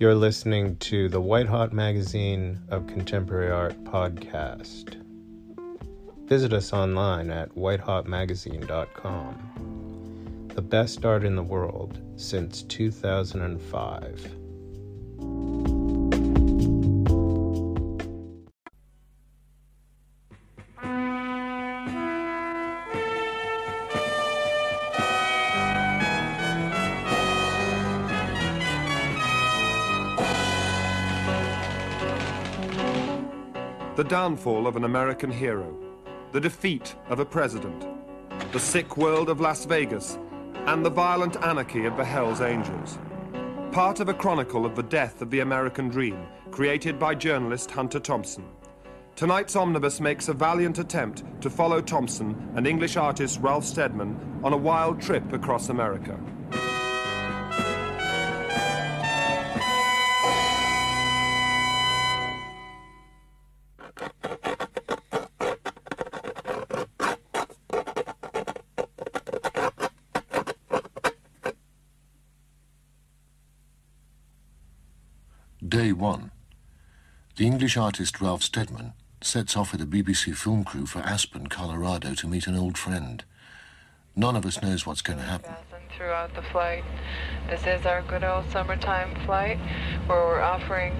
You're listening to the White Hot Magazine of Contemporary Art podcast. Visit us online at whitehotmagazine.com. The best art in the world since 2005. Downfall of an American hero, the defeat of a president, the sick world of Las Vegas, and the violent anarchy of the Hells Angels. Part of a chronicle of the death of the American dream, created by journalist Hunter Thompson. Tonight's omnibus makes a valiant attempt to follow Thompson and English artist Ralph Steadman on a wild trip across America. English artist Ralph Steadman sets off with a BBC film crew for Aspen, Colorado to meet an old friend. None of us knows what's going to happen. Throughout the flight. This is our good old summertime flight where we're offering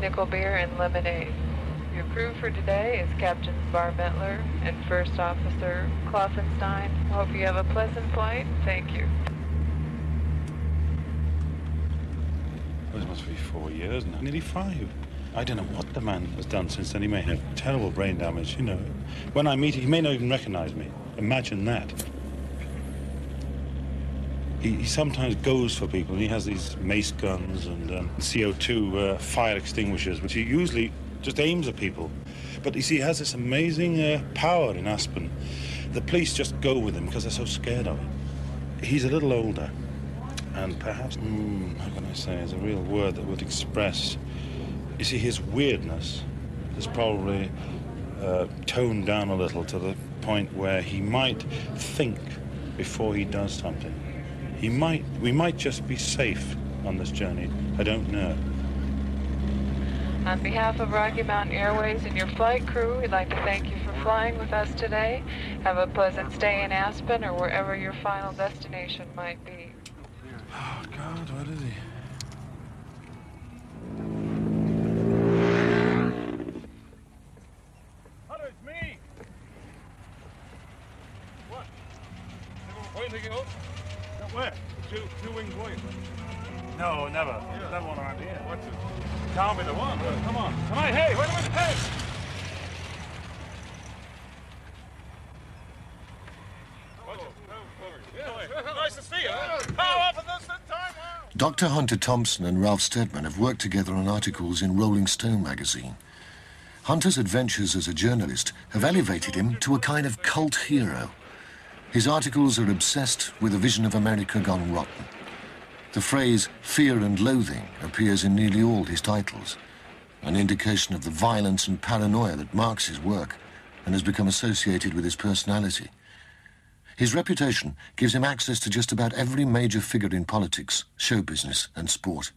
nickel beer and lemonade. Your crew for today is Captain Barmettler and First Officer Kloffenstein. Hope you have a pleasant flight. Thank you. Well, it must be four years now, nearly five. I don't know what the man has done since then. He may have terrible brain damage, you know. When I meet him, he may not even recognize me. Imagine that. He, he sometimes goes for people. He has these mace guns and um, CO2 uh, fire extinguishers, which he usually just aims at people. But you see, he has this amazing uh, power in Aspen. The police just go with him because they're so scared of him. He's a little older and perhaps, mm, how can I say, is a real word that would express. You see, his weirdness is probably uh, toned down a little to the point where he might think before he does something. He might, we might just be safe on this journey. I don't know. On behalf of Rocky Mountain Airways and your flight crew, we'd like to thank you for flying with us today. Have a pleasant stay in Aspen or wherever your final destination might be. Oh, God, what is he? Hunter, it's me! What? Never taking off? No, where? Two, two wings wing. No, never. Yeah. Never one around here. What's it? Can't be the one. Yeah. Come on. Come on, hey, wait a minute, hey! Nice to see you. How often does that time? Dr. Hunter Thompson and Ralph Steadman have worked together on articles in Rolling Stone magazine. Hunter's adventures as a journalist have elevated him to a kind of cult hero. His articles are obsessed with a vision of America gone rotten. The phrase fear and loathing appears in nearly all his titles, an indication of the violence and paranoia that marks his work and has become associated with his personality. His reputation gives him access to just about every major figure in politics, show business, and sport.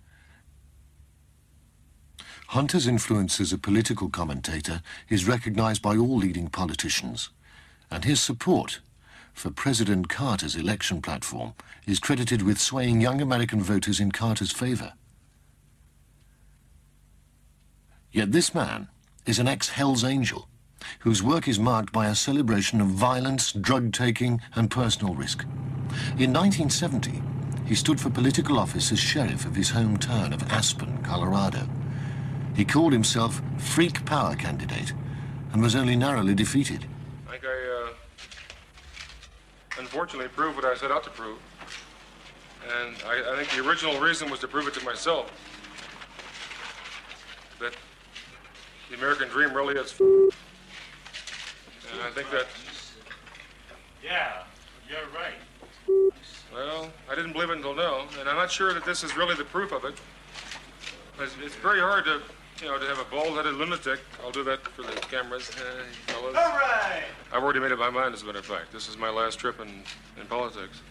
Hunter's influence as a political commentator is recognized by all leading politicians, and his support for President Carter's election platform is credited with swaying young American voters in Carter's favor. Yet this man is an ex-Hells Angel whose work is marked by a celebration of violence, drug-taking, and personal risk. In 1970, he stood for political office as sheriff of his hometown of Aspen, Colorado. He called himself Freak Power Candidate and was only narrowly defeated. I think I, uh, unfortunately prove what I set out to prove. And I, I think the original reason was to prove it to myself. That the American dream really is and I think that. Yeah, you're right. Well, I didn't believe it until now, and I'm not sure that this is really the proof of it. It's, it's very hard to, you know, to have a bald-headed lunatic. I'll do that for the cameras, uh, fellas. All right. I've already made up my mind, as a matter of fact. This is my last trip in, in politics.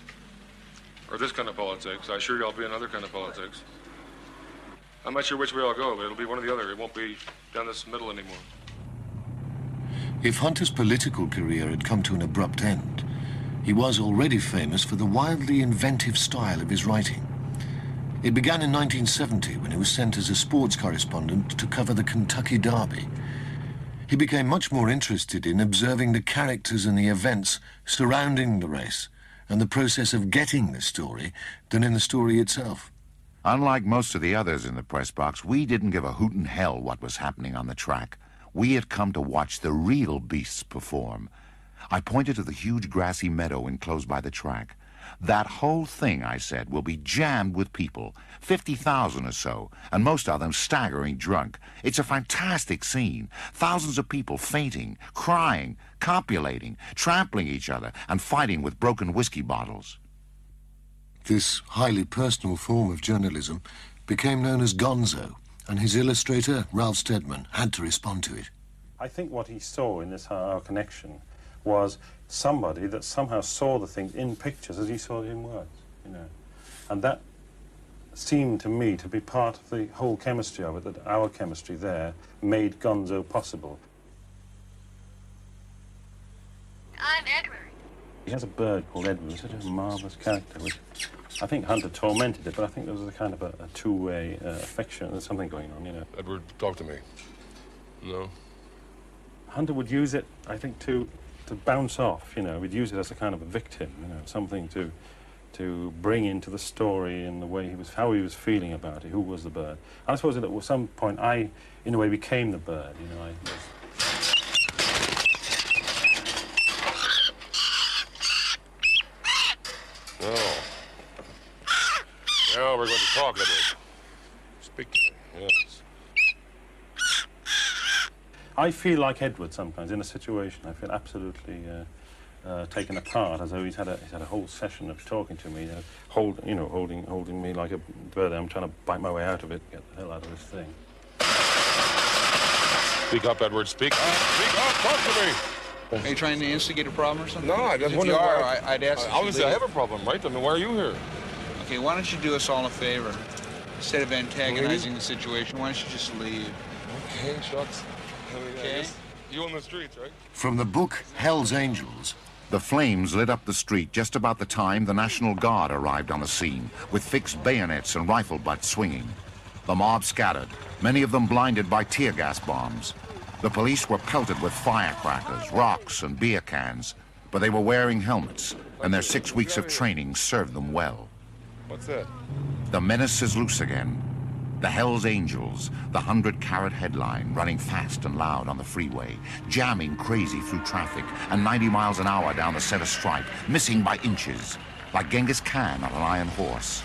Or this kind of politics. I assure you I'll be in other kind of politics. I'm not sure which way I'll go, but it'll be one or the other. It won't be down this middle anymore. If Hunter's political career had come to an abrupt end, he was already famous for the wildly inventive style of his writing. It began in 1970 when he was sent as a sports correspondent to cover the Kentucky Derby. He became much more interested in observing the characters and the events surrounding the race and the process of getting the story than in the story itself. Unlike most of the others in the press box, we didn't give a hoot in hell what was happening on the track. We had come to watch the real beasts perform. I pointed to the huge grassy meadow enclosed by the track. That whole thing, I said, will be jammed with people, 50,000 or so, and most of them staggering drunk. It's a fantastic scene. Thousands of people fainting, crying, copulating, trampling each other, and fighting with broken whiskey bottles. This highly personal form of journalism became known as gonzo, and his illustrator, Ralph Steadman, had to respond to it. I think what he saw in this Our Connection was somebody that somehow saw the things in pictures as he saw it in words, you know. And that seemed to me to be part of the whole chemistry of it, that our chemistry there made Gonzo possible. I'm Edward. He has a bird called Edward, such a marvellous character, which I think Hunter tormented it, but I think there was a kind of a, a two-way uh, affection. There's something going on, you know. Edward, talk to me. No? Hunter would use it, I think, to to bounce off. You know, we'd use it as a kind of a victim. You know, something to to bring into the story in the way he was, how he was feeling about it. Who was the bird? And I suppose that at some point, I, in a way, became the bird. You know, I No. Now we're going to talk, Edward. Speak to me, yes. I feel like Edward sometimes in a situation. I feel absolutely uh, uh, taken apart, as though he's had a he's had a whole session of talking to me, uh, hold you know holding holding me like a bird. I'm trying to bite my way out of it, get the hell out of this thing. Speak up, Edward. Speak up. Speak up. Talk to me. Are you trying to instigate a problem or something? No, I just if wonder you are, why- I, I'd ask. that you Obviously, I leave. have a problem, right? I mean, why are you here? Okay, why don't you do us all a favor? Instead of antagonizing the situation, why don't you just leave? Okay, shucks. I mean, I Okay. you on the streets, right? From the book Hell's Angels, The flames lit up the street just about the time the National Guard arrived on the scene, with fixed bayonets and rifle butts swinging. The mob scattered, many of them blinded by tear gas bombs. The police were pelted with firecrackers, rocks, and beer cans, but they were wearing helmets, and their six weeks of training served them well. What's that? The menace is loose again. The Hells Angels, the hundred carat headline, running fast and loud on the freeway, jamming crazy through traffic, and 90 miles an hour down the center stripe, missing by inches, like Genghis Khan on an iron horse.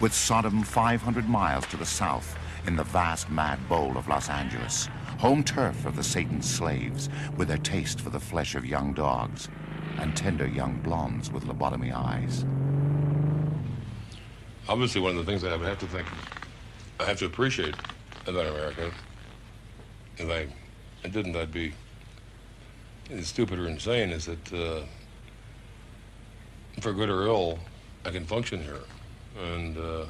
With Sodom 500 miles to the south, in the vast mad bowl of Los Angeles, home turf of the Satan's slaves, with their taste for the flesh of young dogs, and tender young blondes with lobotomy eyes. Obviously, one of the things I have to think, I have to appreciate about America, if I, I didn't, I'd be stupid or insane, is that uh, for good or ill, I can function here. And uh,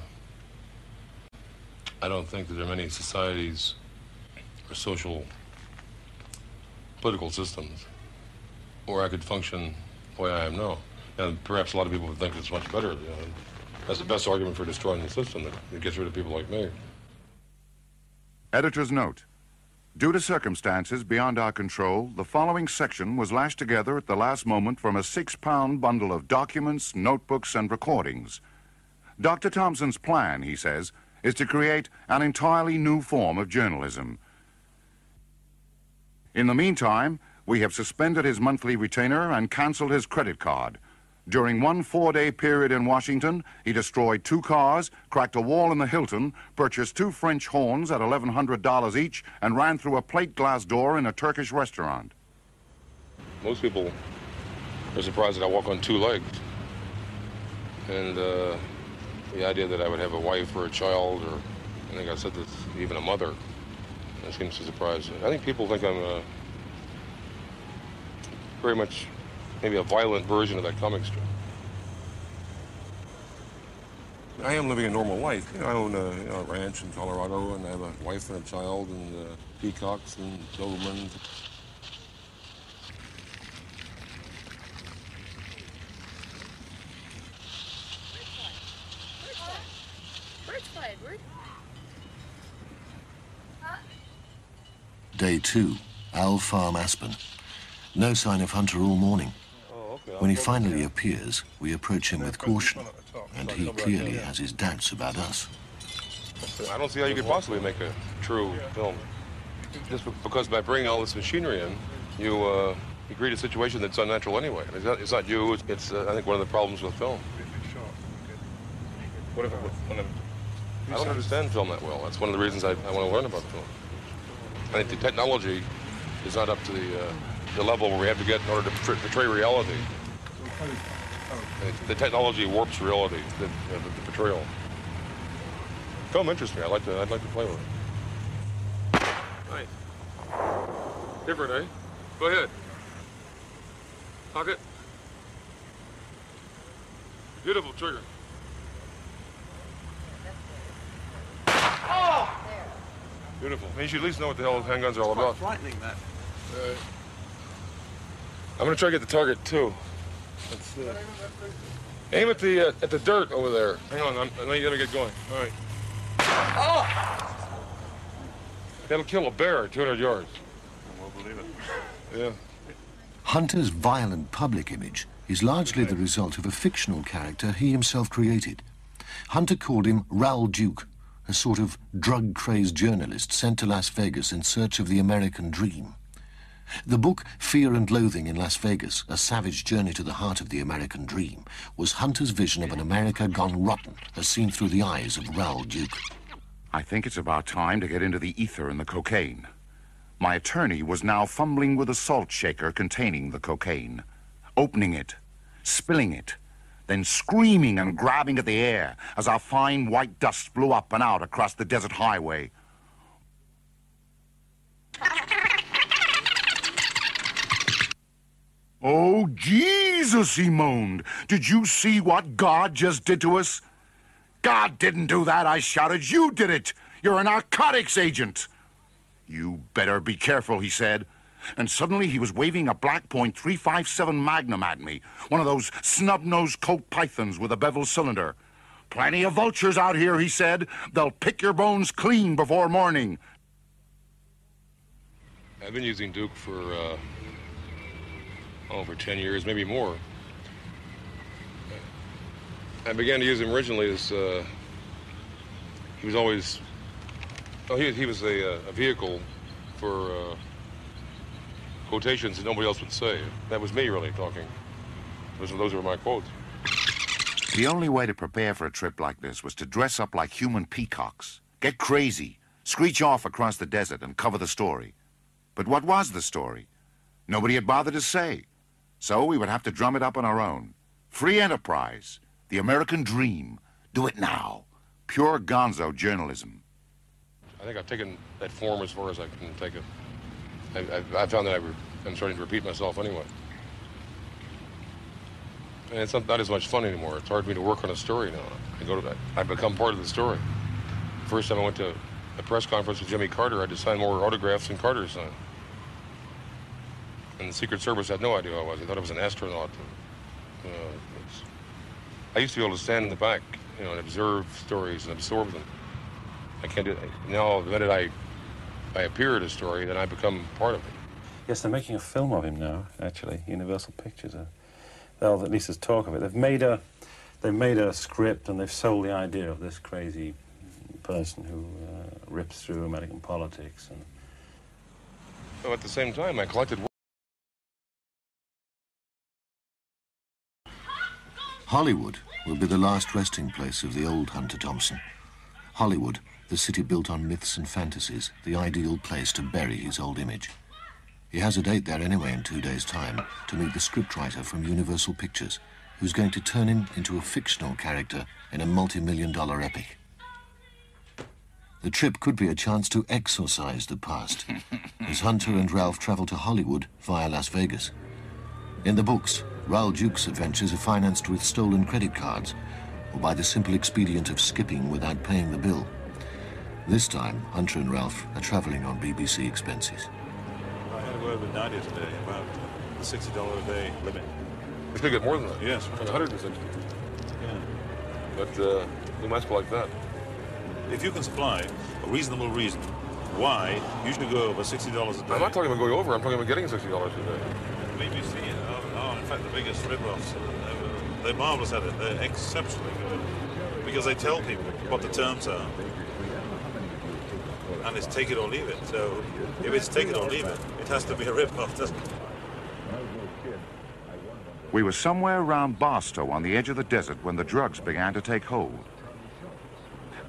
I don't think that there are many societies or social political systems where I could function the way I am now. And perhaps a lot of people would think it's much better. You know, that's the best argument for destroying the system that gets rid of people like me. Editor's note. Due to circumstances beyond our control, the following section was lashed together at the last moment from a six-pound bundle of documents, notebooks, and recordings. Dr. Thompson's plan, he says, is to create an entirely new form of journalism. In the meantime, we have suspended his monthly retainer and canceled his credit card. During one four-day period in Washington, he destroyed two cars, cracked a wall in the Hilton, purchased two French horns at $1,100 each, and ran through a plate glass door in a Turkish restaurant. Most people are surprised that I walk on two legs. And uh, the idea that I would have a wife or a child, or I think I said this, even a mother, that seems to surprise. I think people think I'm a, very much maybe a violent version of that comic strip. I am living a normal life. You know, I own a, you know, a ranch in Colorado, and I have a wife and a child, and uh, peacocks and Dobermans. Day two, Owl Farm, Aspen. No sign of Hunter all morning. When he finally appears, we approach him with caution, and he clearly has his doubts about us. I don't see how you could possibly make a true film. Just because by bringing all this machinery in, you, uh, you create a situation that's unnatural anyway. It's not, it's not you, it's, uh, I think, one of the problems with film. What if, I don't understand film that well. That's one of the reasons I, I want to learn about film. I think the technology is not up to the, uh, the level where we have to get in order to portray reality. And The technology warps reality, the, the, the portrayal. Film interests me. I like to. I'd like to play with it. Nice. Different, eh? Go ahead. Cock it. Beautiful trigger. Oh! Beautiful. I mean, you should at least know what the hell handguns are all about. frightening, that. Uh, I'm gonna try to get the target too. Let's, uh, aim at the uh, at the dirt over there. Hang on, I'm, I'm gonna get going. All right. That'll kill a bear at 200 yards. We'll believe it. Yeah. Hunter's violent public image is largely the result of a fictional character he himself created. Hunter called him Raoul Duke, a sort of drug-crazed journalist sent to Las Vegas in search of the American dream. The book Fear and Loathing in Las Vegas, A Savage Journey to the Heart of the American Dream, was Hunter's vision of an America gone rotten as seen through the eyes of Raoul Duke. I think it's about time to get into the ether and the cocaine. My attorney was now fumbling with a salt shaker containing the cocaine, opening it, spilling it, then screaming and grabbing at the air as our fine white dust blew up and out across the desert highway. Oh, Jesus, he moaned. Did you see what God just did to us? God didn't do that, I shouted. You did it. You're a narcotics agent. You better be careful, he said. And suddenly he was waving a Black Point 357 Magnum at me, one of those snub-nosed Colt Pythons with a bevel cylinder. Plenty of vultures out here, he said. They'll pick your bones clean before morning. I've been using Duke for uh, for 10 years, maybe more. I began to use him originally as uh, he was always oh he, he was a, uh, a vehicle for uh, quotations that nobody else would say. That was me really talking. Those, those were my quotes. The only way to prepare for a trip like this was to dress up like human peacocks, get crazy, screech off across the desert and cover the story. But what was the story? Nobody had bothered to say. So we would have to drum it up on our own. Free enterprise, the American dream. Do it now. Pure gonzo journalism. I think I've taken that form as far as I can take it. I, I, found that I I'm starting to repeat myself anyway. And it's not, not as much fun anymore. It's hard for me to work on a story now. I go to, I become part of the story. First time I went to a press conference with Jimmy Carter, I had to sign more autographs than Carter signed. And the Secret Service had no idea who I was. They thought I was an astronaut. It's- I used to be able to stand in the back, you know, and observe stories and absorb them. I can't do that. now. The minute I I appear in a story, then I become part of it. Yes, they're making a film of him now. Actually, Universal Pictures are. Well, at least there's talk of it. They've made a, they've made a script and they've sold the idea of this crazy person who uh, rips through American politics and. So at the same time, I collected. Hollywood will be the last resting place of the old Hunter Thompson. Hollywood, the city built on myths and fantasies, the ideal place to bury his old image. He has a date there anyway in two days' time to meet the scriptwriter from Universal Pictures, who's going to turn him into a fictional character in a multi-million dollar epic. The trip could be a chance to exorcise the past, as Hunter and Ralph travel to Hollywood via Las Vegas. In the books, Raoul Duke's adventures are financed with stolen credit cards, or by the simple expedient of skipping without paying the bill. This time, Hunter and Ralph are travelling on BBC expenses. I had a word with Nadia today about the $60 a day limit. It's gonna get more than that. Yes. Like 160. Yeah. But uh, we might as well like that. If you can supply a reasonable reason why you should go over $60 a day. I'm not talking about going over. I'm talking about getting $60 a day. BBC are, are in fact the biggest rip-offs. Uh, they're, they're marvelous at it. They're exceptionally good because they tell people what the terms are. And it's take it or leave it. So if it's take it or leave it, it has to be a rip-off, doesn't it? We were somewhere around Barstow on the edge of the desert when the drugs began to take hold.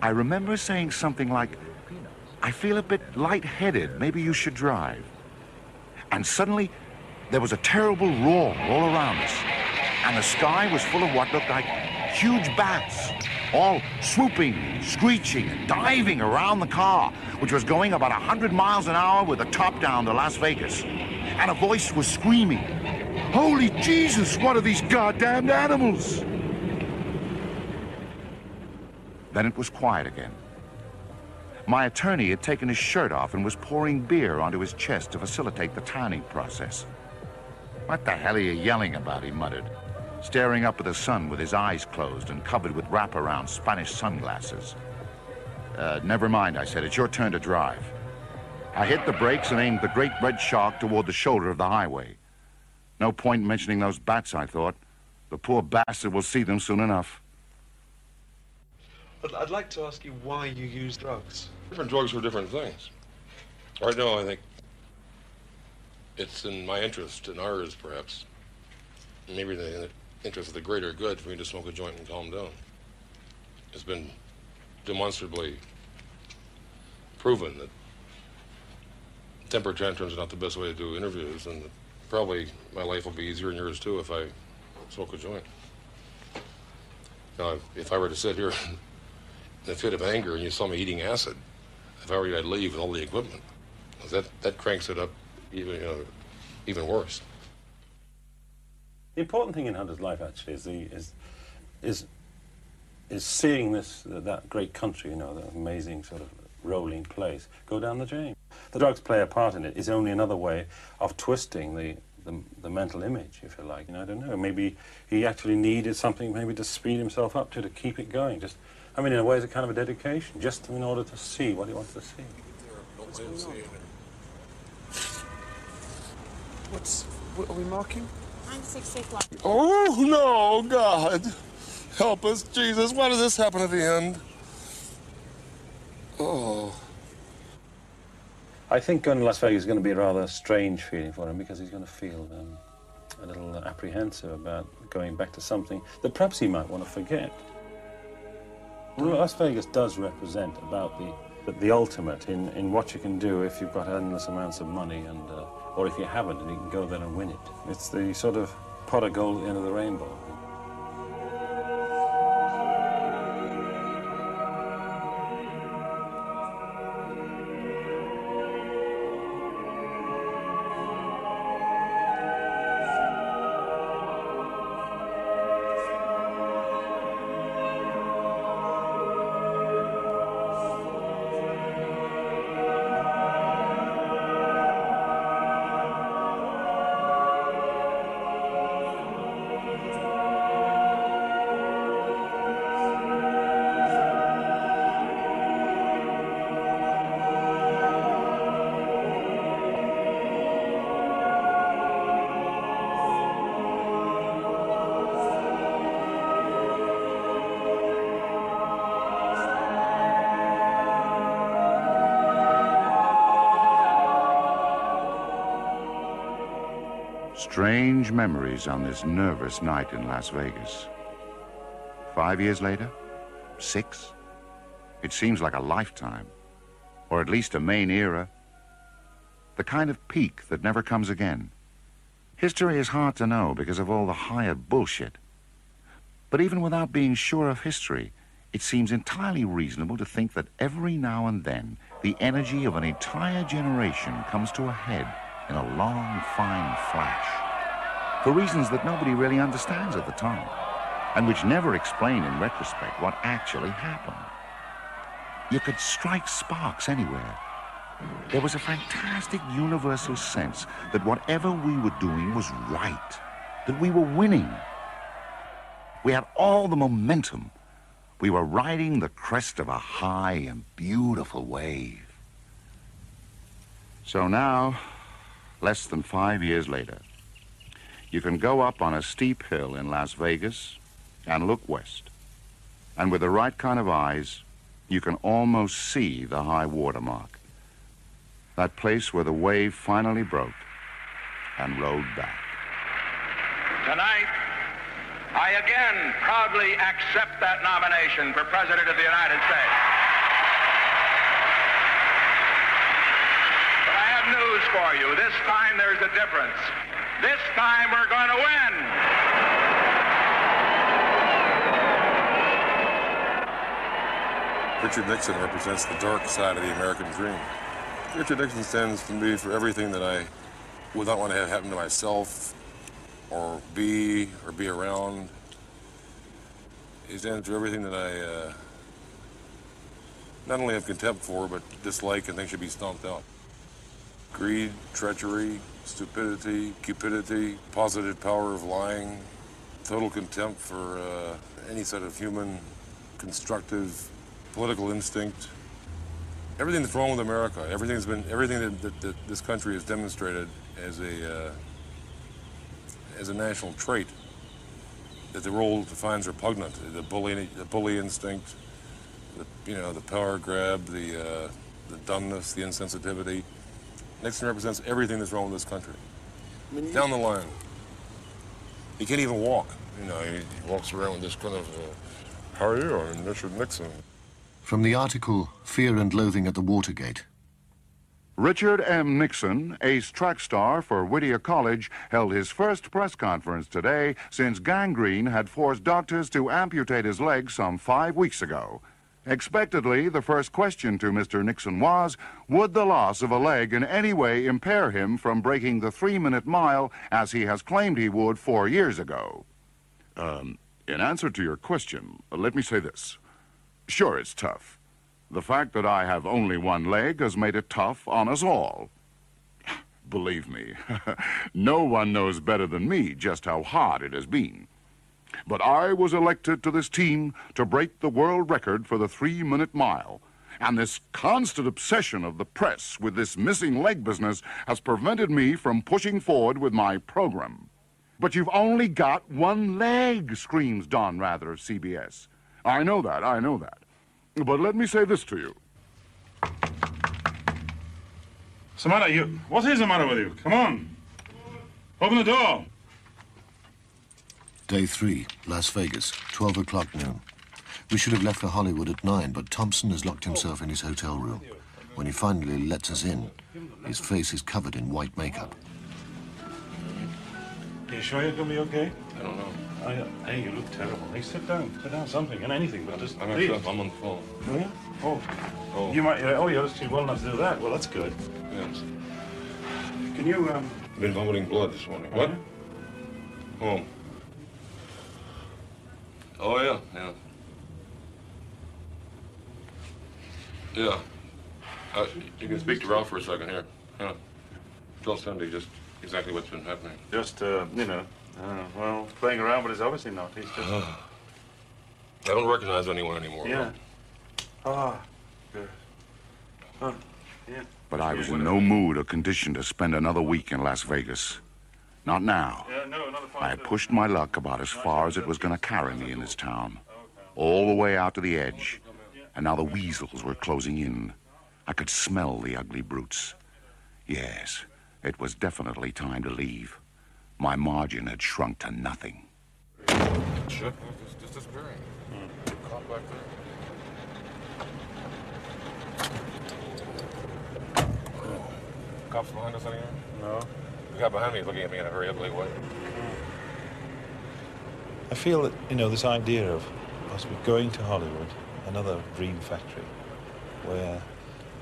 I remember saying something like, I feel a bit lightheaded. Maybe you should drive. And suddenly, there was a terrible roar all around us. And the sky was full of what looked like huge bats, all swooping, screeching, and diving around the car, which was going about 100 miles an hour with the top down to Las Vegas. And a voice was screaming, Holy Jesus, what are these goddamned animals? Then it was quiet again. My attorney had taken his shirt off and was pouring beer onto his chest to facilitate the tanning process. What the hell are you yelling about, he muttered, staring up at the sun with his eyes closed and covered with wraparound Spanish sunglasses. Uh, never mind, I said, it's your turn to drive. I hit the brakes and aimed the great red shark toward the shoulder of the highway. No point mentioning those bats, I thought. The poor bastard will see them soon enough. I'd, I'd like to ask you why you use drugs. Different drugs for different things. Right now, I think it's in my interest, in ours perhaps, maybe the interest of the greater good for me to smoke a joint and calm down. It's been demonstrably proven that temper tantrums are not the best way to do interviews, and probably my life will be easier and yours too if I smoke a joint. Now, if I were to sit here in a fit of anger and you saw me eating acid, if I were you, I'd leave with all the equipment. That, that cranks it up even, you know, even worse. The important thing in Hunter's life actually is the is is is seeing this that great country, you know, that amazing sort of rolling place, go down the drain. The drugs play a part in it. It's only another way of twisting the, the the mental image, if you like. And I don't know. Maybe he actually needed something, maybe to speed himself up to to keep it going. Just, I mean, in a way, it's a kind of a dedication, just in order to see what he wants to see. What's what are we marking? I'm. Oh, no, God. Help us, Jesus. Why does this happen at the end? Oh. I think going to Las Vegas is going to be a rather strange feeling for him because he's going to feel um, a little apprehensive about going back to something that perhaps he might want to forget. Well, Las Vegas does represent about the, the, the ultimate in, in what you can do if you've got endless amounts of money and, uh, or if you haven't and you can go there and win it. It's the sort of pot of gold at the end of the rainbow. Strange memories on this nervous night in Las Vegas. Five years later? Six? It seems like a lifetime. Or at least a main era. The kind of peak that never comes again. History is hard to know because of all the hired bullshit. But even without being sure of history, it seems entirely reasonable to think that every now and then the energy of an entire generation comes to a head in a long, fine flash. For reasons that nobody really understands at the time. and which never explain in retrospect what actually happened. You could strike sparks anywhere. There was a fantastic universal sense that whatever we were doing was right, that we were winning. We had all the momentum. We were riding the crest of a high and beautiful wave. So now, less than five years later, you can go up on a steep hill in Las Vegas and look west. And with the right kind of eyes, you can almost see the high water mark. That place where the wave finally broke and rode back. Tonight, I again proudly accept that nomination for President of the United States. But I have news for you. This time there's a difference. This time we're going to win. Richard Nixon represents the dark side of the American dream. Richard Nixon stands to me for everything that I would not want to have happen to myself or be or be around. He stands for everything that I uh, not only have contempt for, but dislike and think should be stomped out. Greed, treachery, stupidity, cupidity, positive power of lying, total contempt for uh, any sort of human constructive political instinct. Everything that's wrong with America, everything that's been, everything that, that, that this country has demonstrated as a uh, as a national trait that the world defines repugnant. The bully, the bully instinct, the you know the power grab, the uh, the dumbness, the insensitivity. Nixon represents everything that's wrong with this country. Down the line. He can't even walk. You know, he, he walks around with this kind of, uh, how are you? I'm Richard Nixon. From the article Fear and Loathing at the Watergate. Richard M. Nixon, ace track star for Whittier College, held his first press conference today since gangrene had forced doctors to amputate his leg some five weeks ago. Expectedly, the first question to Mr. Nixon was, would the loss of a leg in any way impair him from breaking the three-minute mile as he has claimed he would four years ago? Um, in answer to your question, let me say this. Sure, it's tough. The fact that I have only one leg has made it tough on us all. Believe me, no one knows better than me just how hard it has been. But I was elected to this team to break the world record for the three-minute mile. And this constant obsession of the press with this missing leg business has prevented me from pushing forward with my program. But you've only got one leg, screams Dan Rather of CBS. I know that, I know that. But let me say this to you. What's the matter? You, what is the matter with you? Come on. Open the door. Day three, Las Vegas, 12 o'clock noon. We should have left for Hollywood at nine, but Thompson has locked himself in his hotel room. When he finally lets us in, his face is covered in white makeup. Are you sure you're going to be okay? I don't know. I, hey, you look terrible. Hey, sit down. Sit down, something, and anything, but just I'm please. actually, I'm on the phone. Oh, yeah? Oh. Oh. You might, uh, oh, you're actually well enough to do that. Well, that's good. Yes. Can you, um... I've been vomiting blood this morning. What? Home. Oh, yeah, yeah. Yeah. Uh, you can speak to Ralph for a second here. Yeah. Tell Cindy just exactly what's been happening. Just, uh, you know, uh, well, playing around, but it's obviously not. He's just... I don't recognize anyone anymore. yeah. Ah, good. Huh. Yeah. But I was in no mood or condition to spend another week in Las Vegas. Not now. Yeah, no, I had pushed my luck about as far as it was going to carry me in this town. All the way out to the edge. And now the weasels were closing in. I could smell the ugly brutes. Yes, it was definitely time to leave. My margin had shrunk to nothing. Shit. Just, just disappearing. Caught back there. Cops behind us anywhere? No. The guy behind me is looking at me in a very ugly way. I feel that, you know, this idea of possibly going to Hollywood, another dream factory, where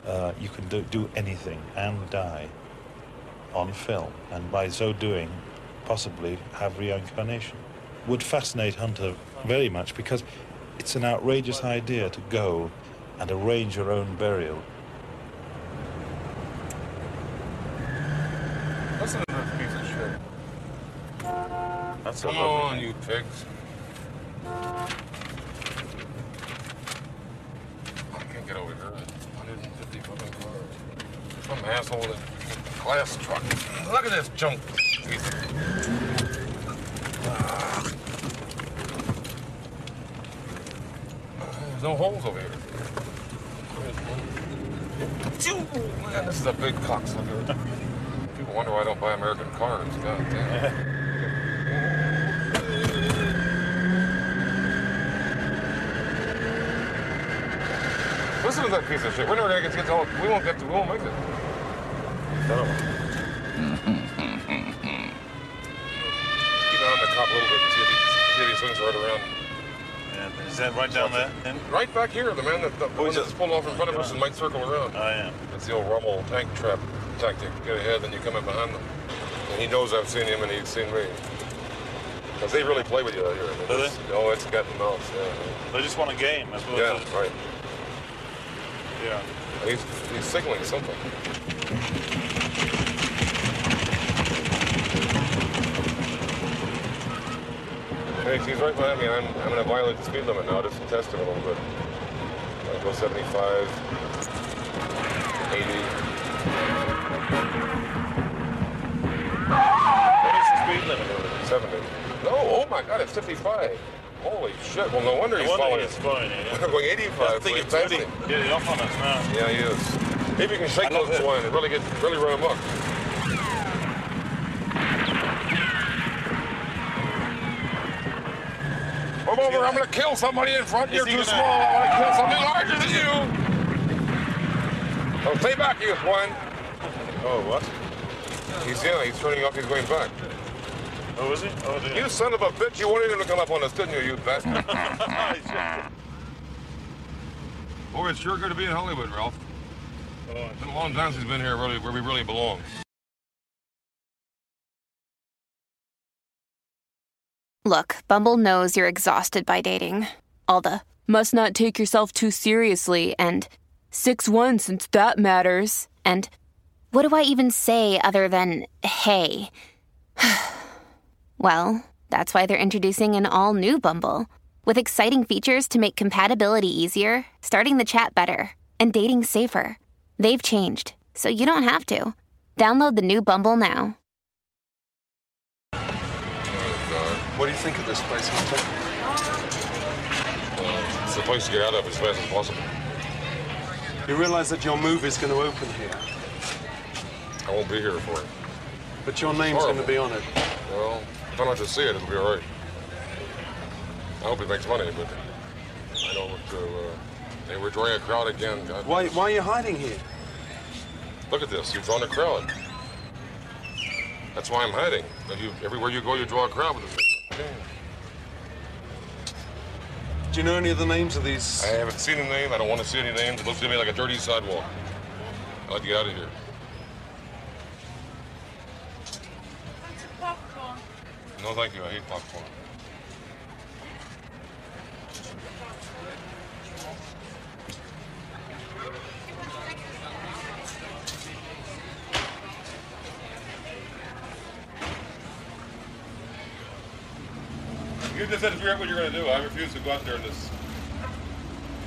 uh, you can do, do anything and die on film, and by so doing, possibly have reincarnation, would fascinate Hunter very much because it's an outrageous idea to go and arrange your own burial. Listen to this piece of shit. That's Come on, you pigs. I can't get over here. 150 fucking cars. Some asshole in a glass truck. Look at this junk. There's no holes over here. Man, this is a big cocksucker. People wonder why I don't buy American cars. God damn. Listen to that piece of shit. We're never gonna get to get to all. We won't get to. We won't make it. Son of a. Keep on the cop a little bit. See if he, see if he swings right around. Yeah, is that right down there? then? Right back here, the man that the oh, one that's pulled off in front of oh us and might circle around. Oh yeah. That's the old Rommel tank trap tactic. Get ahead, then you come in behind them. And he knows I've seen him and he's seen me. Because they really play with you out here. I mean, Do they? Oh, it's cat and mouse. Yeah. They just want a game. That's what Yeah, right. Yeah. He's, he's signaling something. Hey, he's right behind me. I'm, I'm going to violate the speed limit now just to test him a little bit. I'll go 75, 80. What is the speed limit 70. No, oh my God, it's 55. Holy shit. Well, no wonder No he's wonder following he's it. following yeah. I'm going 85. I think it's he's ready. passing. Yeah, off on us now. Yeah, he is. Maybe you can shake I love those it. swine and really get really run amok. Come over, I'm gonna kill somebody in front. Is You're too gonna- small. I wanna kill something larger than you. Oh, stay back, you swine. Oh, what? He's yeah, he's turning off, he's going back. Oh, is he? Oh, dear. You son of a bitch, you wanted him to come up on us, didn't you, you bastard? Boy, it's sure good to be in Hollywood, Ralph. Oh, it's been a long time since he's been here really, where we really belong. Look, Bumble knows you're exhausted by dating. All the must not take yourself too seriously and 6 1 since that matters. And what do I even say other than hey? well, that's why they're introducing an all new Bumble with exciting features to make compatibility easier, starting the chat better, and dating safer. They've changed, so you don't have to. Download the new Bumble now. What do you think of this place, Hunter? Uh, it's the place to get out of as fast as possible. You realize that your movie is going to open here, I won't be here for it. but your name's going to be on it. Well, if I don't to see it, it'll be all right. I hope it makes money, but I don't want to. Uh, hey, we're drawing a crowd again. God. Why, why are you hiding here? Look at this. You've drawn a crowd. That's why I'm hiding. You, everywhere you go, you draw a crowd with this thing. Do you know any of the names of these? I haven't seen a name. I don't want to see any names. It looks to me like a dirty sidewalk. I'd like to get out of here. No, thank you. I hate popcorn. You just had to figure out what you're going to do. I refuse to go out there in this,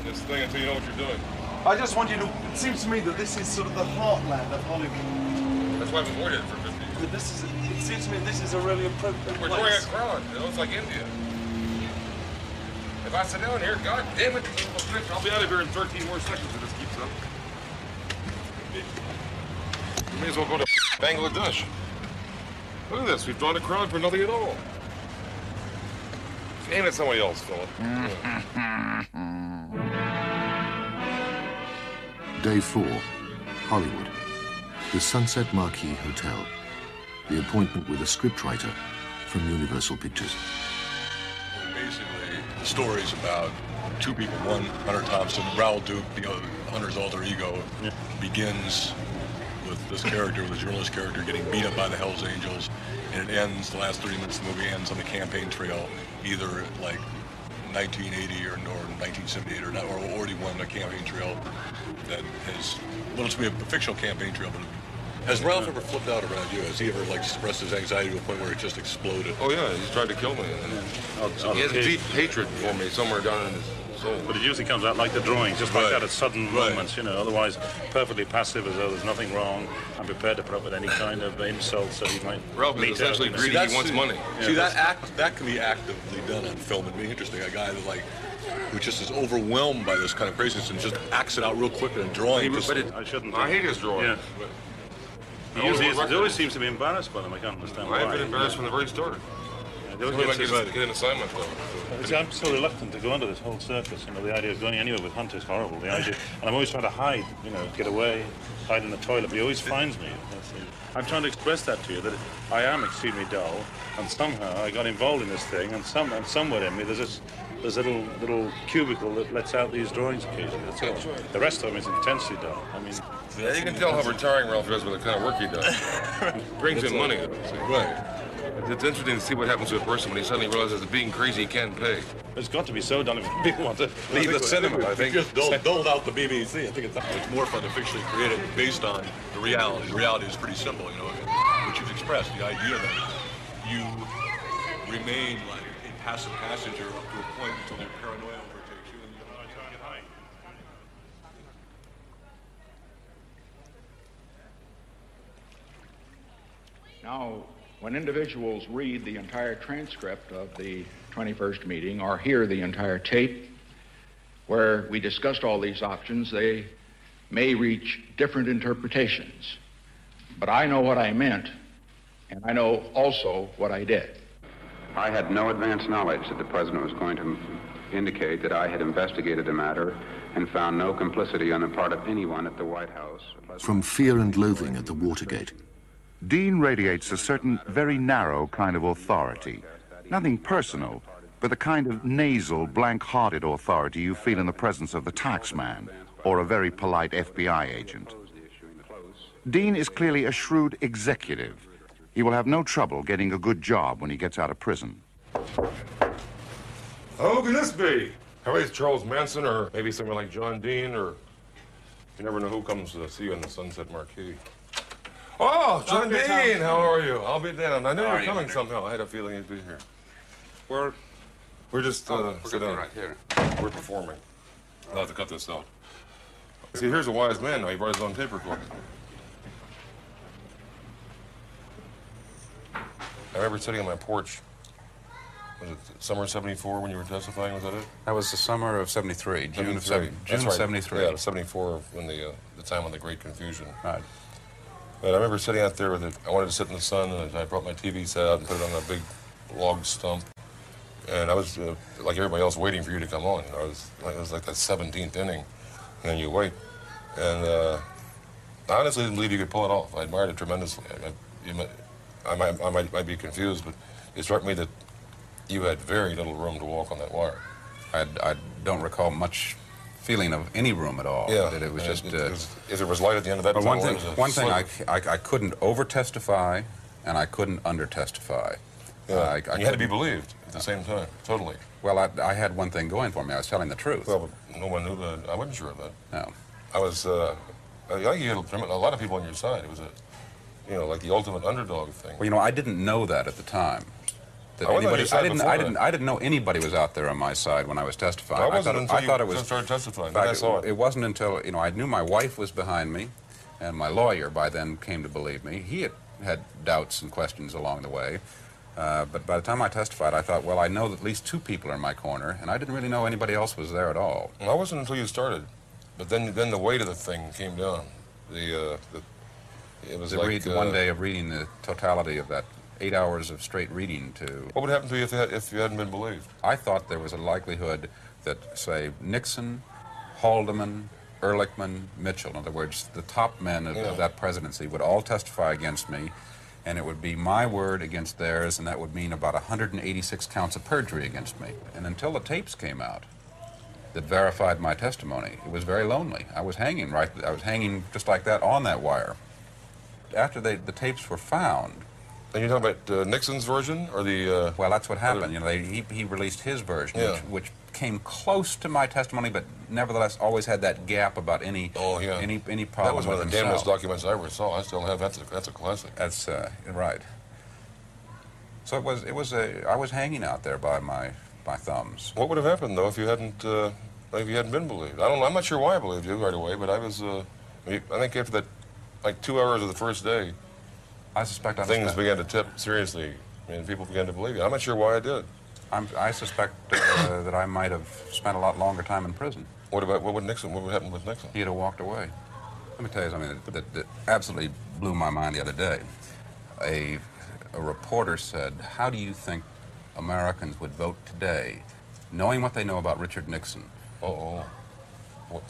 in this thing until you know what you're doing. I just want you to. It seems to me that this is sort of the heartland of Hollywood. That's why I've avoided it for 50 years. But this is. It seems to me this is a really appropriate We're place. drawing a crowd. It looks like India. If I sit down here, God damn it, you little bitch, I'll be out of here in 13 more seconds if this keeps up. We may as well go to Bangladesh. Look at this. We've drawn a crowd for nothing at all. Aim at somebody else, Philip. Day four, Hollywood. The Sunset Marquis Hotel. The appointment with a scriptwriter from Universal Pictures. Basically, the story's about two people. One, Hunter Thompson, Raoul Duke, the other, Hunter's alter ego, begins with this character, the journalist character, getting beat up by the Hells Angels, and it ends. The last 30 minutes of the movie ends on the campaign trail, either like 1980 or, or 1978 or, not, or already won a campaign trail that has, well, it's to be a fictional campaign trail, but has Ralph ever flipped out around you? Has he ever like expressed his anxiety to a point where it just exploded? Oh yeah, he's tried to kill me. on he has a deep hatred for me somewhere down in his soul. But it usually comes out like the drawings, just like that at sudden Right. moments, you know. Otherwise, perfectly passive as though there's nothing wrong. I'm prepared to put up with any kind of insults that he might Ralph is mete out, essentially you know. greedy. He wants money. Yeah, See that act that can be actively done on film and be interesting. A guy that like who just is overwhelmed by this kind of craziness and just acts it out real quick in a drawing. He- just- but it- I shouldn't. I hate his drawing. Yeah. I He always he always seems to be embarrassed by them. I can't understand why. I've been embarrassed from the very start. Yeah, they I always get, get- get an assignment though. It's- I'm so reluctant to go under this whole circus. You know, the idea of going anywhere with Hunter is horrible. The idea, and I'm always trying to hide. You know, get away, hide in the toilet. But he always finds me. I'm trying to express that to you that I am extremely dull, and somehow I got involved in this thing, and some and somewhere in me there's this there's a little little cubicle that lets out these drawings occasionally. That's all. The rest of them is intensely dull. I mean, Yeah, you can tell how retiring Ralph is with the kind of work he does. Brings in money. Right. It's interesting to see what happens to a person when he suddenly realizes that being crazy can't pay. It's got to be so done if people want to leave the so. cinema. I If think. you just doled, doled out the BBC. I think it's, it's more fun to fictionally create it based on the reality. The reality is pretty simple, you know, which you've expressed. The idea that you remain like a passive passenger up to a point until their paranoia overtakes you. And you Now, when individuals read the entire transcript of the 21st meeting or hear the entire tape where we discussed all these options, they may reach different interpretations. But I know what I meant, and I know also what I did. I had no advance knowledge that the president was going to indicate that I had investigated the matter and found no complicity on the part of anyone at the White House. From fear and loathing at the Watergate. Dean radiates a certain very narrow kind of authority. Nothing personal, but the kind of nasal, blank-hearted authority you feel in the presence of the taxman or a very polite FBI agent. Dean is clearly a shrewd executive. He will have no trouble getting a good job when he gets out of prison. Who could this be? Maybe it's Charles Manson or maybe someone like John Dean or you never know who comes to see you on the Sunset Marquis. Oh, John Dr. Dean, Thompson. how are you? I'll be down. I knew you How were are you, coming Henry? somehow. I had a feeling you'd be here. We're We're just uh, Oh, we're sit down. right here. We're performing. I'll have to cut this out. See, here's a wise man now. He brought his own tape recorder. I remember sitting on my porch. Was it summer '74 when you were testifying? Was that it? That was the summer of 73, June of 73. seven- That's June right. 73. Yeah, 74 when the uh, the time of the Great Confusion. Right. But I remember sitting out there with it. I wanted to sit in the sun, and I brought my TV set out and put it on a big log stump. And I was uh, like everybody else, waiting for you to come on. I was it was like that 17th inning, and then you wait. And uh, I honestly didn't believe you could pull it off. I admired it tremendously. I, I, you I, might, I might, might be confused, but it struck me that you had very little room to walk on that wire. I, I don't recall much feeling of any room at all. Yeah, That it was just. it- uh, it was- if there was light at the end of that but one thing, it was a one thing I. I, I couldn't over testify, and I couldn't under testify. Yeah, I, I you had to be believed at the same time, totally. Well, I, I had one thing going for me. I was telling the truth. Well, but no one knew that. I wasn't sure of that. No. I was, uh, I think you had a lot of people on your side. It was a, you know, like the ultimate underdog thing. Well, you know, I didn't know that at the time. That I anybody, I didn't, I didn't, I didn't know anybody was out there on my side when I was testifying. I wasn't thought, until I you thought it was started testifying. in Then I fact, saw it. It wasn't until you know I knew my wife was behind me, and my lawyer by then came to believe me. He had had doubts and questions along the way. Uh, but by the time I testified, I thought, well, I know that at least two people are in my corner, and I didn't really know anybody else was there at all. Well, I wasn't until you started, but then then the weight of the thing came down. The, uh, the it was like read, uh, one day of reading the totality of that eight hours of straight reading to. What would happen to you if you, had, if you hadn't been believed? I thought there was a likelihood that, say, Nixon, Haldeman, Ehrlichman, Mitchell, in other words, the top men of, Yeah. of that presidency, would all testify against me, and it would be my word against theirs, and that would mean about 186 counts of perjury against me. And until the tapes came out that verified my testimony, it was very lonely. I was hanging right, I was hanging just like that on that wire. After they, the tapes were found, and you're talking about uh, Nixon's version or the? Uh, well, that's what happened. other- You know, they, he, he released his version, Yeah. which, which came close to my testimony, but nevertheless always had that gap about any oh, yeah. any any problem. That was one of the damnedest documents I ever saw. I still have that's a, that's a classic. That's uh, right. So it was it was a I was hanging out there by my my thumbs. What would have happened though if you hadn't uh, if you hadn't been believed? I don't. know. I'm not sure why I believed you right away, but I was. Uh, I, I think after that, like two hours of the first day, I suspect I things began to tip seriously, and people began to believe you. I'm not sure why I did. I'm, I suspect uh, that I might have spent a lot longer time in prison. What about what would Nixon? What would happen with Nixon? He'd have walked away. Let me tell you something that, that, that absolutely blew my mind the other day. A, a reporter said, "How do you think Americans would vote today, knowing what they know about Richard Nixon, oh,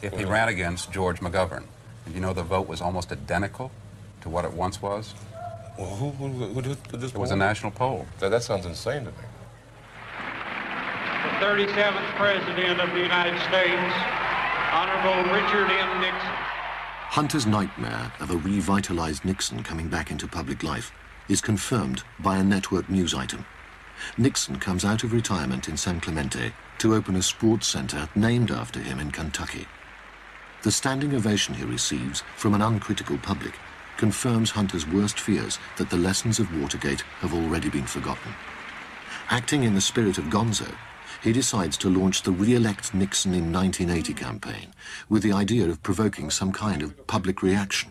if he ran against George McGovern?" And you know the vote was almost identical to what it once was. Well, who, who, who did this? It was a national poll. That, that sounds insane to me. The 37th President of the United States, Honorable Richard M. Nixon. Hunter's nightmare of a revitalized Nixon coming back into public life is confirmed by a network news item. Nixon comes out of retirement in San Clemente to open a sports center named after him in Kentucky. The standing ovation he receives from an uncritical public confirms Hunter's worst fears that the lessons of Watergate have already been forgotten. Acting in the spirit of Gonzo, he decides to launch the Re-elect Nixon in 1980 campaign with the idea of provoking some kind of public reaction.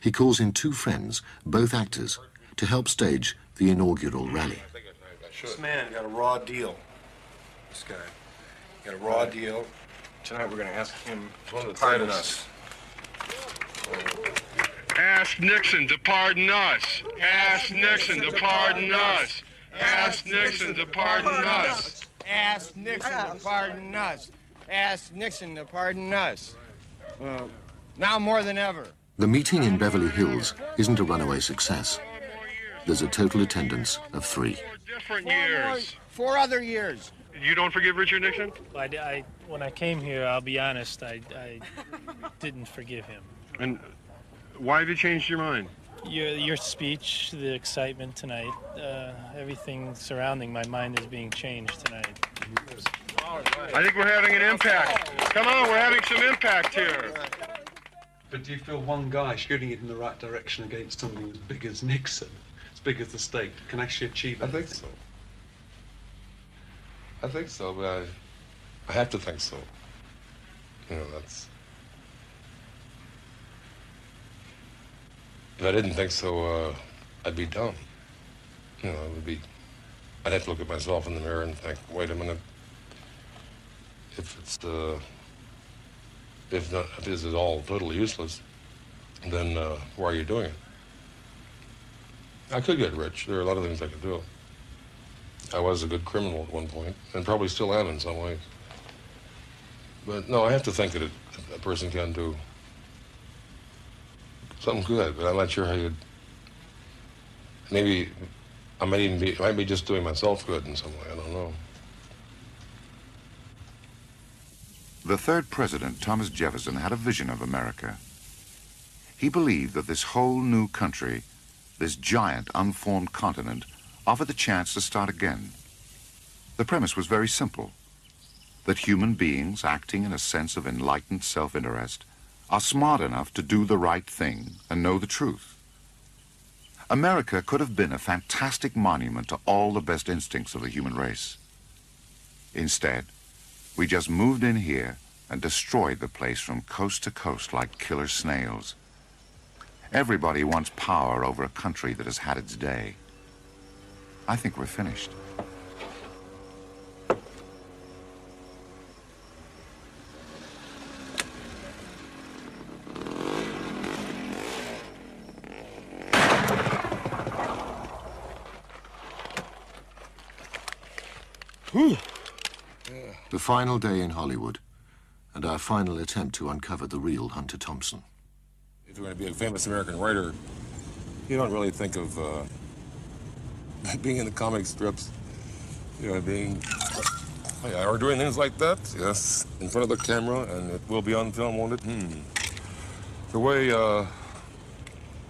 He calls in two friends, both actors, to help stage the inaugural rally. This man got a raw deal. This guy got a raw deal. Tonight we're going to ask him to pardon us. Ask Nixon to pardon us. Ask Nixon to pardon us. Ask Nixon to pardon us. Ask Nixon to pardon us. Ask Nixon to pardon us. Uh, now more than ever. The meeting in Beverly Hills isn't a runaway success. There's a total attendance of three. Different Four, more, years. four other years. You don't forgive Richard Nixon? I, I, when I came here, I'll be honest, I, I didn't forgive him. And why have you changed your mind? Your, your speech, the excitement tonight, uh, everything surrounding my mind is being changed tonight. I think we're having an impact. Come on, we're having some impact here. But do you feel one guy shooting it in the right direction against something as big as Nixon, as big as the state, can actually achieve I think so. I think so, but I, I have to think so. You know, that's. If I didn't think so, uh, I'd be dumb. You know, it would be. I'd have to look at myself in the mirror and think, wait a minute. If it's uh, if not, if this is all totally useless, then uh, why are you doing it? I could get rich. There are a lot of things I could do. I was a good criminal at one point, and probably still am in some ways. But no, I have to think that it, a person can do something good, but I'm not sure how you'd. Maybe I might even be, I might be just doing myself good in some way. I don't know. The third president, Thomas Jefferson, had a vision of America. He believed that this whole new country, this giant unformed continent, offered the chance to start again. The premise was very simple that human beings, acting in a sense of enlightened self interest, are smart enough to do the right thing and know the truth. America could have been a fantastic monument to all the best instincts of the human race. Instead, we just moved in here and destroyed the place from coast to coast like killer snails. Everybody wants power over a country that has had its day. I think we're finished. The final day in Hollywood, and our final attempt to uncover the real Hunter Thompson. If you're going to be a famous American writer, you don't really think of uh, being in the comic strips, you know, being, oh yeah, or doing things like that, yes, in front of the camera, and it will be on film, won't it? Hmm. The way uh,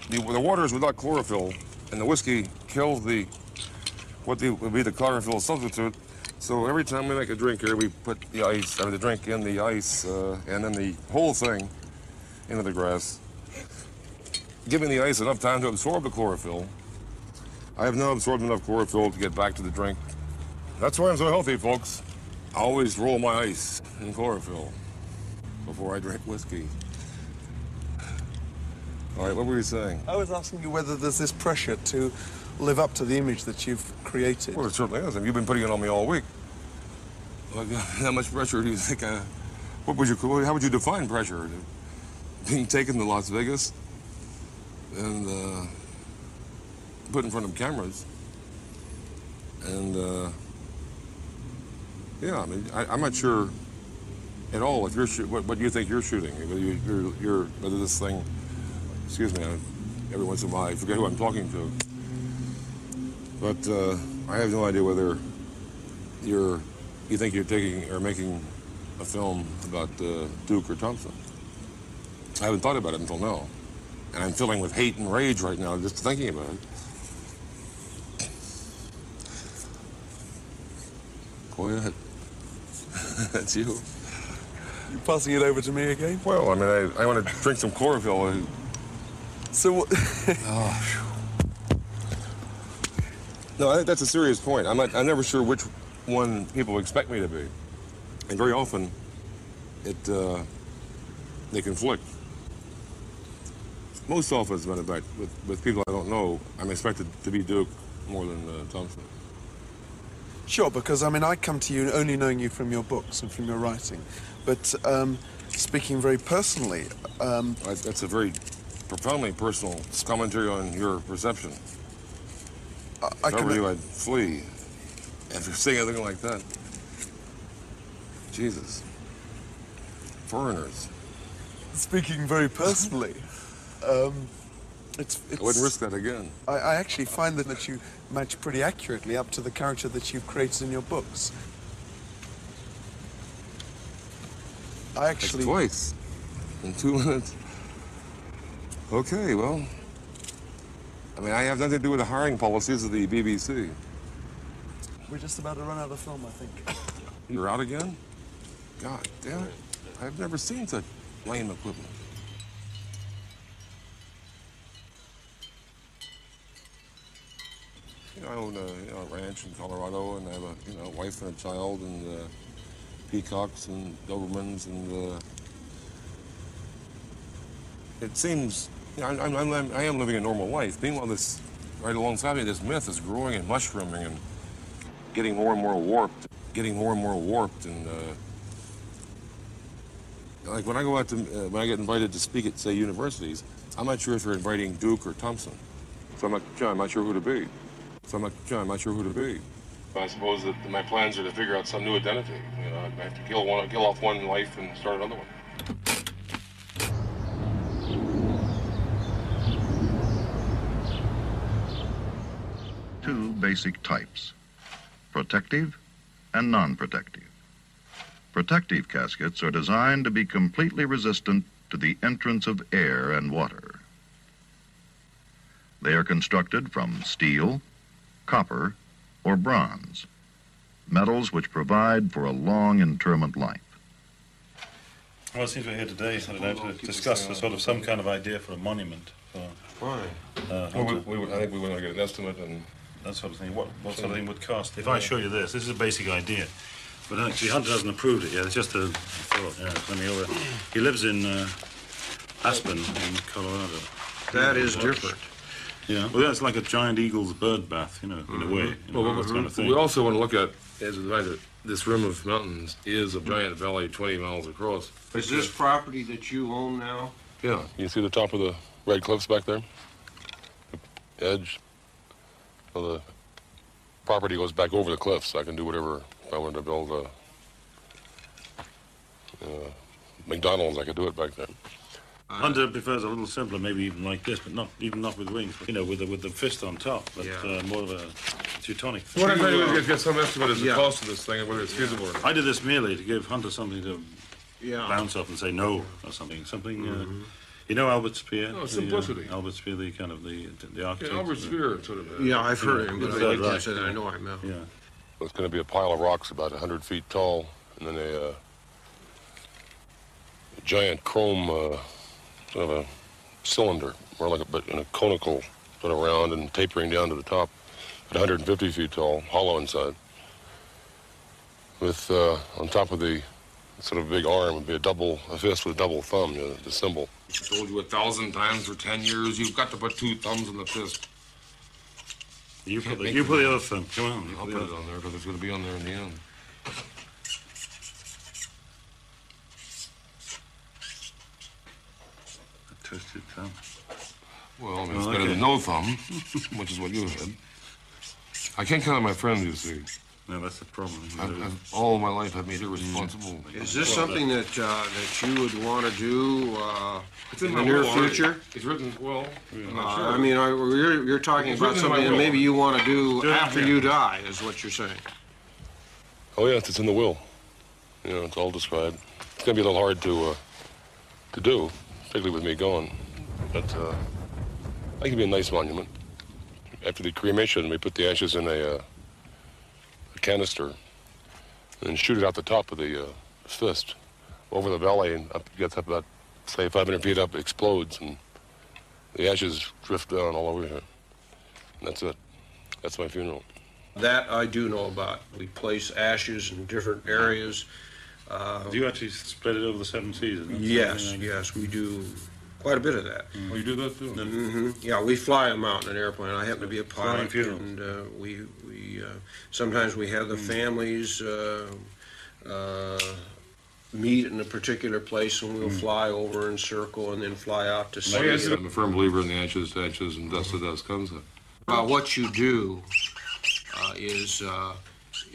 the, the water is without chlorophyll, and the whiskey kills the, what the, would be the chlorophyll substitute, So every time we make a drink here, we put the ice, I mean, the drink in the ice, uh, and then the whole thing into the grass, giving the ice enough time to absorb the chlorophyll. I have now absorbed enough chlorophyll to get back to the drink. That's why I'm so healthy, folks. I always roll my ice in chlorophyll before I drink whiskey. All right, what were you saying? I was asking you whether there's this pressure to live up to the image that you've created. Well, it certainly is. and you've been putting it on me all week. Well, how much pressure do you think? I, what would you? How would you define pressure? Being taken to Las Vegas and uh, put in front of cameras, and uh, yeah, I mean, I, am not sure at all if you're what, what you think you're shooting. Whether you, you're, you're whether this thing. Excuse me. I, every once in a while, I forget who I'm talking to. But uh, I have no idea whether you're you think you're taking or making a film about uh, Duke or Thompson. I haven't thought about it until now, and I'm filling with hate and rage right now just thinking about it. Go ahead. That's you. You passing it over to me again? Well, I mean, I, I want to drink some chlorophyll. So what? oh, no, I think that's a serious point. I'm, not, I'm never sure which one people expect me to be. And very often, it uh, they conflict. Most often, as a matter of fact, with, with people I don't know, I'm expected to be Duke more than uh, Thompson. Sure, because I mean, I come to you only knowing you from your books and from your writing. But um, speaking very personally, um, that's a very profoundly personal commentary on your perception. I, if I were you, I'd flee after seeing anything like that. Jesus. Foreigners. Speaking very personally, um, it's, it's, I wouldn't risk that again. I, I actually find that, that you match pretty accurately up to the character that you've created in your books. I actually. That's twice. In two minutes. Okay, well, I mean, I have nothing to do with the hiring policies of the BBC. We're just about to run out of film, I think. You're out again? God damn it. I've never seen such lame equipment. You know, I own a, you know, a ranch in Colorado, and I have a you know wife and a child, and uh, peacocks and Dobermans, and uh, it seems you know, I'm, I'm, I'm, I am living a normal life. Meanwhile, this right alongside me, this myth is growing and mushrooming and getting more and more warped, getting more and more warped, and uh, like when I go out to uh, when I get invited to speak at say universities, I'm not sure if they're inviting Duke or Thompson. So I'm not, I'm not sure who to be. So I'm not, John, I'm not sure who to be. I suppose that my plans are to figure out some new identity. You know, I have to kill one, kill off one life and start another one. Two basic types, protective and non-protective. Protective caskets are designed to be completely resistant to the entrance of air and water. They are constructed from steel, copper, or bronze, metals which provide for a long interment life. Well, it seems we're here today I don't know, to discuss a sort of some kind of idea for a monument. For, Why? Uh, well, we, we, I think we want to get an estimate and that sort of thing. What, what sort of thing would cost? If I show you this, this is a basic idea. But actually, Hunter hasn't approved it yet. It's just a thought. Yeah, let me over. He lives in uh, Aspen, in Colorado. That is different. Yeah, well, that's like a giant eagle's bird bath, you know, in Mm-hmm. a way. You know, Well, that kind of thing. we also want to look at as the fact that this rim of mountains is a giant valley 20 miles across. Is this property that you own now? Yeah. You see the top of the red cliffs back there? The edge. Well, the property goes back over the cliffs. I can do whatever. If I wanted to build a uh, McDonald's, I could do it back there. Hunter prefers a little simpler, maybe even like this, but not even not with wings. But, you know, with the with the fist on top, but uh, more of a Teutonic. What I'm trying to do is get, get some estimate as the cost of this thing and whether it's feasible or not. I did this merely to give Hunter something to Yeah. bounce off and say no or something. Something. Uh, you know Albert Speer? Oh, The, uh, simplicity. Albert Speer, the kind of the the architect. Albert Speer, sort of. uh, Yeah, I've heard him, but I Third can't Reich, I know him, yeah. Yeah. It's going to be a pile of rocks about 100 feet tall, and then a, uh, a giant chrome uh, sort of a cylinder, more like a, but in a conical sort of round and tapering down to the top at 150 feet tall, hollow inside. With uh, on top of the sort of big arm would be a double, a fist with a double thumb, you know, the symbol. I told you a thousand times for ten years, you've got to put two thumbs in the fist. You put the, you put the other thumb. Come on. I'll put put it on there because it's going to be on there in the end. Twisted thumb. Well, I mean, it's Oh, better okay. than no thumb, which is what you had. I can't count on my friends, you see. No, that's the problem. I've, I've, all my life I've made irresponsible. Is this something that, uh, that you would want to do, uh, It's in in the near will already. future? It's written, well, I'm Uh, sure. I mean, I- you're, you're talking It's about written in my something that maybe you want to do Do after you die, is what you're saying. Oh yes, it's in the will. You know, it's all described. It's going to be a little hard to uh, to do, particularly with me gone. But uh, I think it'd be a nice monument. After the cremation, we put the ashes in a, uh, a canister and shoot it out the top of the uh, fist over the valley and up, gets up about say 500 feet up, explodes, and the ashes drift down all over here. And that's it. That's my funeral. That I do know about. We place ashes in different areas. Uh, Do you actually spread it over the seven seasons? isn't? Yes, Something like- yes, we do quite a bit of that. Oh, you do that too? hmm Yeah, we fly them out in an airplane. I happen to be a Flying pilot, funerals. and uh, we we uh, sometimes we have the families uh, uh, meet in a particular place, and we'll fly over and circle, and then fly out to Oh, yes, see. I'm a firm believer in the ashes to ashes and dust to dust concept. Well, what you do uh, is uh,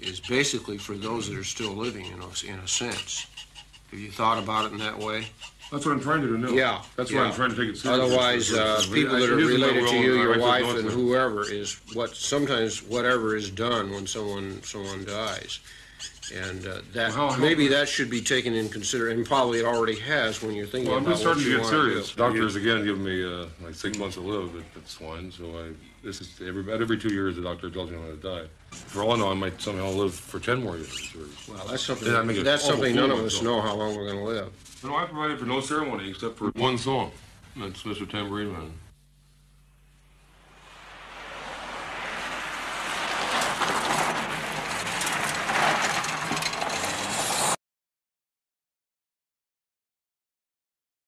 is basically for those that are still living, in a, in a sense. Have you thought about it in that way? That's what I'm trying to do now. Yeah. That's why I'm yeah. trying to take it seriously. Otherwise, uh, people that are it is in my related to you, I your wife, and whoever is what sometimes whatever is done when someone someone dies, and uh, that Well, how- maybe that should be taken in consider, and probably it already has when you're thinking about it. Well, I'm just what starting to you get want to serious. Doctors again give me uh, like six months to live at, at swine, so I this is every about every two years the doctor tells me I'm going to die. For all I know, I might somehow live for ten more years. Or, Well, that's something. Then I make That's something none of us know how long we're going to live. No, I provided for no ceremony except for one song. That's Mr. Tambourine Man.